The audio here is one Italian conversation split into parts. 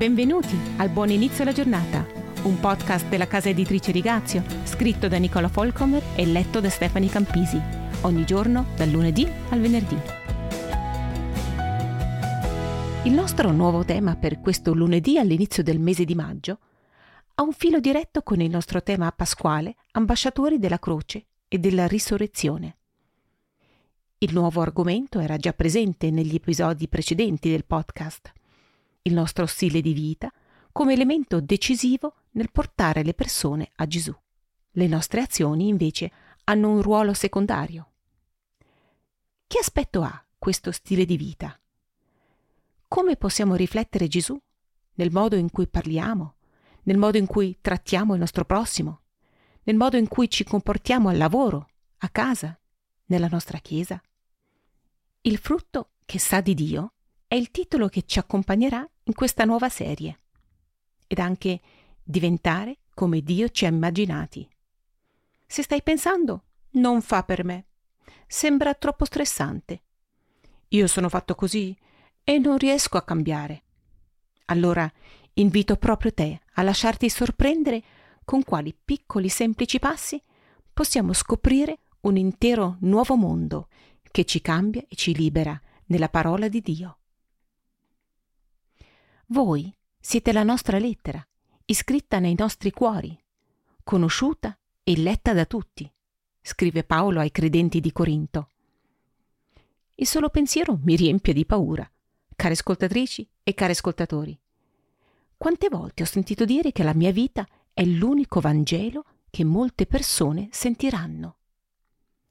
Benvenuti al Buon Inizio alla Giornata, un podcast della casa editrice Rigazio, scritto da Nicola Folcomer e letto da Stefani Campisi, ogni giorno dal lunedì al venerdì. Il nostro nuovo tema per questo lunedì all'inizio del mese di maggio ha un filo diretto con il nostro tema pasquale, ambasciatori della croce e della risurrezione. Il nuovo argomento era già presente negli episodi precedenti del podcast. Il nostro stile di vita come elemento decisivo nel portare le persone a Gesù. Le nostre azioni invece hanno un ruolo secondario. Che aspetto ha questo stile di vita? Come possiamo riflettere Gesù nel modo in cui parliamo, nel modo in cui trattiamo il nostro prossimo, nel modo in cui ci comportiamo al lavoro, a casa, nella nostra chiesa? Il frutto che sa di Dio è il titolo che ci accompagnerà in questa nuova serie ed anche diventare come Dio ci ha immaginati. Se stai pensando, non fa per me. Sembra troppo stressante. Io sono fatto così e non riesco a cambiare. Allora invito proprio te a lasciarti sorprendere con quali piccoli semplici passi possiamo scoprire un intero nuovo mondo che ci cambia e ci libera nella parola di Dio. Voi siete la nostra lettera, iscritta nei nostri cuori, conosciuta e letta da tutti, scrive Paolo ai credenti di Corinto. Il solo pensiero mi riempie di paura, care ascoltatrici e cari ascoltatori. Quante volte ho sentito dire che la mia vita è l'unico Vangelo che molte persone sentiranno.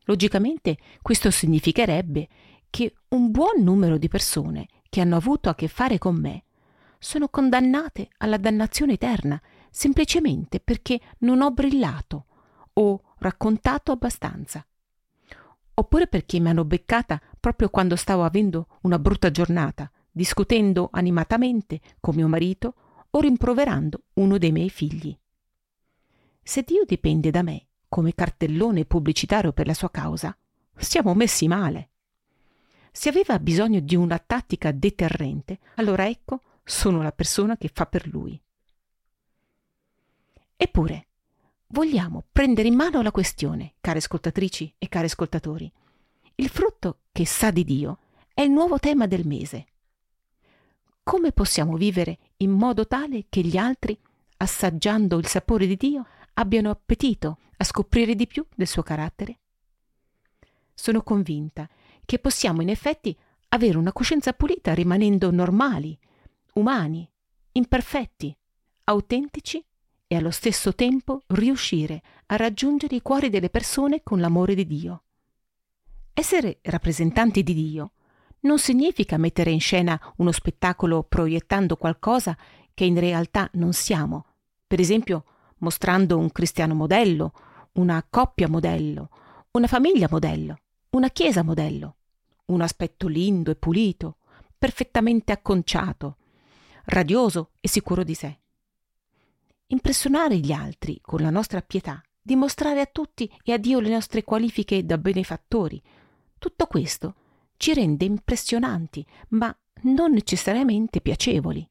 Logicamente questo significherebbe che un buon numero di persone che hanno avuto a che fare con me sono condannate alla dannazione eterna semplicemente perché non ho brillato o raccontato abbastanza. Oppure perché mi hanno beccata proprio quando stavo avendo una brutta giornata, discutendo animatamente con mio marito o rimproverando uno dei miei figli. Se Dio dipende da me come cartellone pubblicitario per la sua causa, siamo messi male. Se aveva bisogno di una tattica deterrente, allora ecco sono la persona che fa per lui. Eppure, vogliamo prendere in mano la questione, care ascoltatrici e cari ascoltatori. Il frutto che sa di Dio è il nuovo tema del mese. Come possiamo vivere in modo tale che gli altri, assaggiando il sapore di Dio, abbiano appetito a scoprire di più del suo carattere? Sono convinta che possiamo in effetti avere una coscienza pulita rimanendo normali, umani, imperfetti, autentici e allo stesso tempo riuscire a raggiungere i cuori delle persone con l'amore di Dio. Essere rappresentanti di Dio non significa mettere in scena uno spettacolo proiettando qualcosa che in realtà non siamo, per esempio mostrando un cristiano modello, una coppia modello, una famiglia modello, una chiesa modello, un aspetto lindo e pulito, perfettamente acconciato, radioso e sicuro di sé. Impressionare gli altri con la nostra pietà, dimostrare a tutti e a Dio le nostre qualifiche da benefattori, tutto questo ci rende impressionanti, ma non necessariamente piacevoli.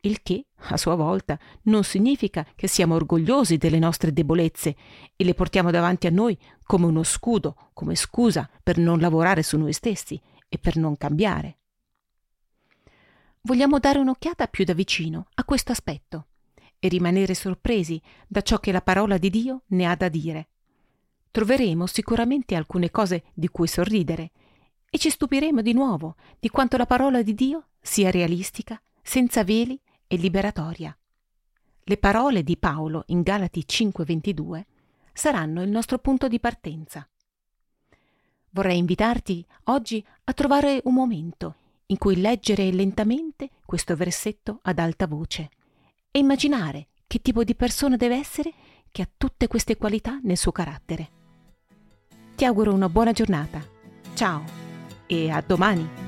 Il che, a sua volta, non significa che siamo orgogliosi delle nostre debolezze e le portiamo davanti a noi come uno scudo, come scusa per non lavorare su noi stessi e per non cambiare vogliamo dare un'occhiata più da vicino a questo aspetto e rimanere sorpresi da ciò che la parola di Dio ne ha da dire. Troveremo sicuramente alcune cose di cui sorridere e ci stupiremo di nuovo di quanto la parola di Dio sia realistica, senza veli e liberatoria. Le parole di Paolo in Galati 5:22 saranno il nostro punto di partenza. Vorrei invitarti oggi a trovare un momento in cui leggere lentamente questo versetto ad alta voce e immaginare che tipo di persona deve essere che ha tutte queste qualità nel suo carattere. Ti auguro una buona giornata. Ciao e a domani!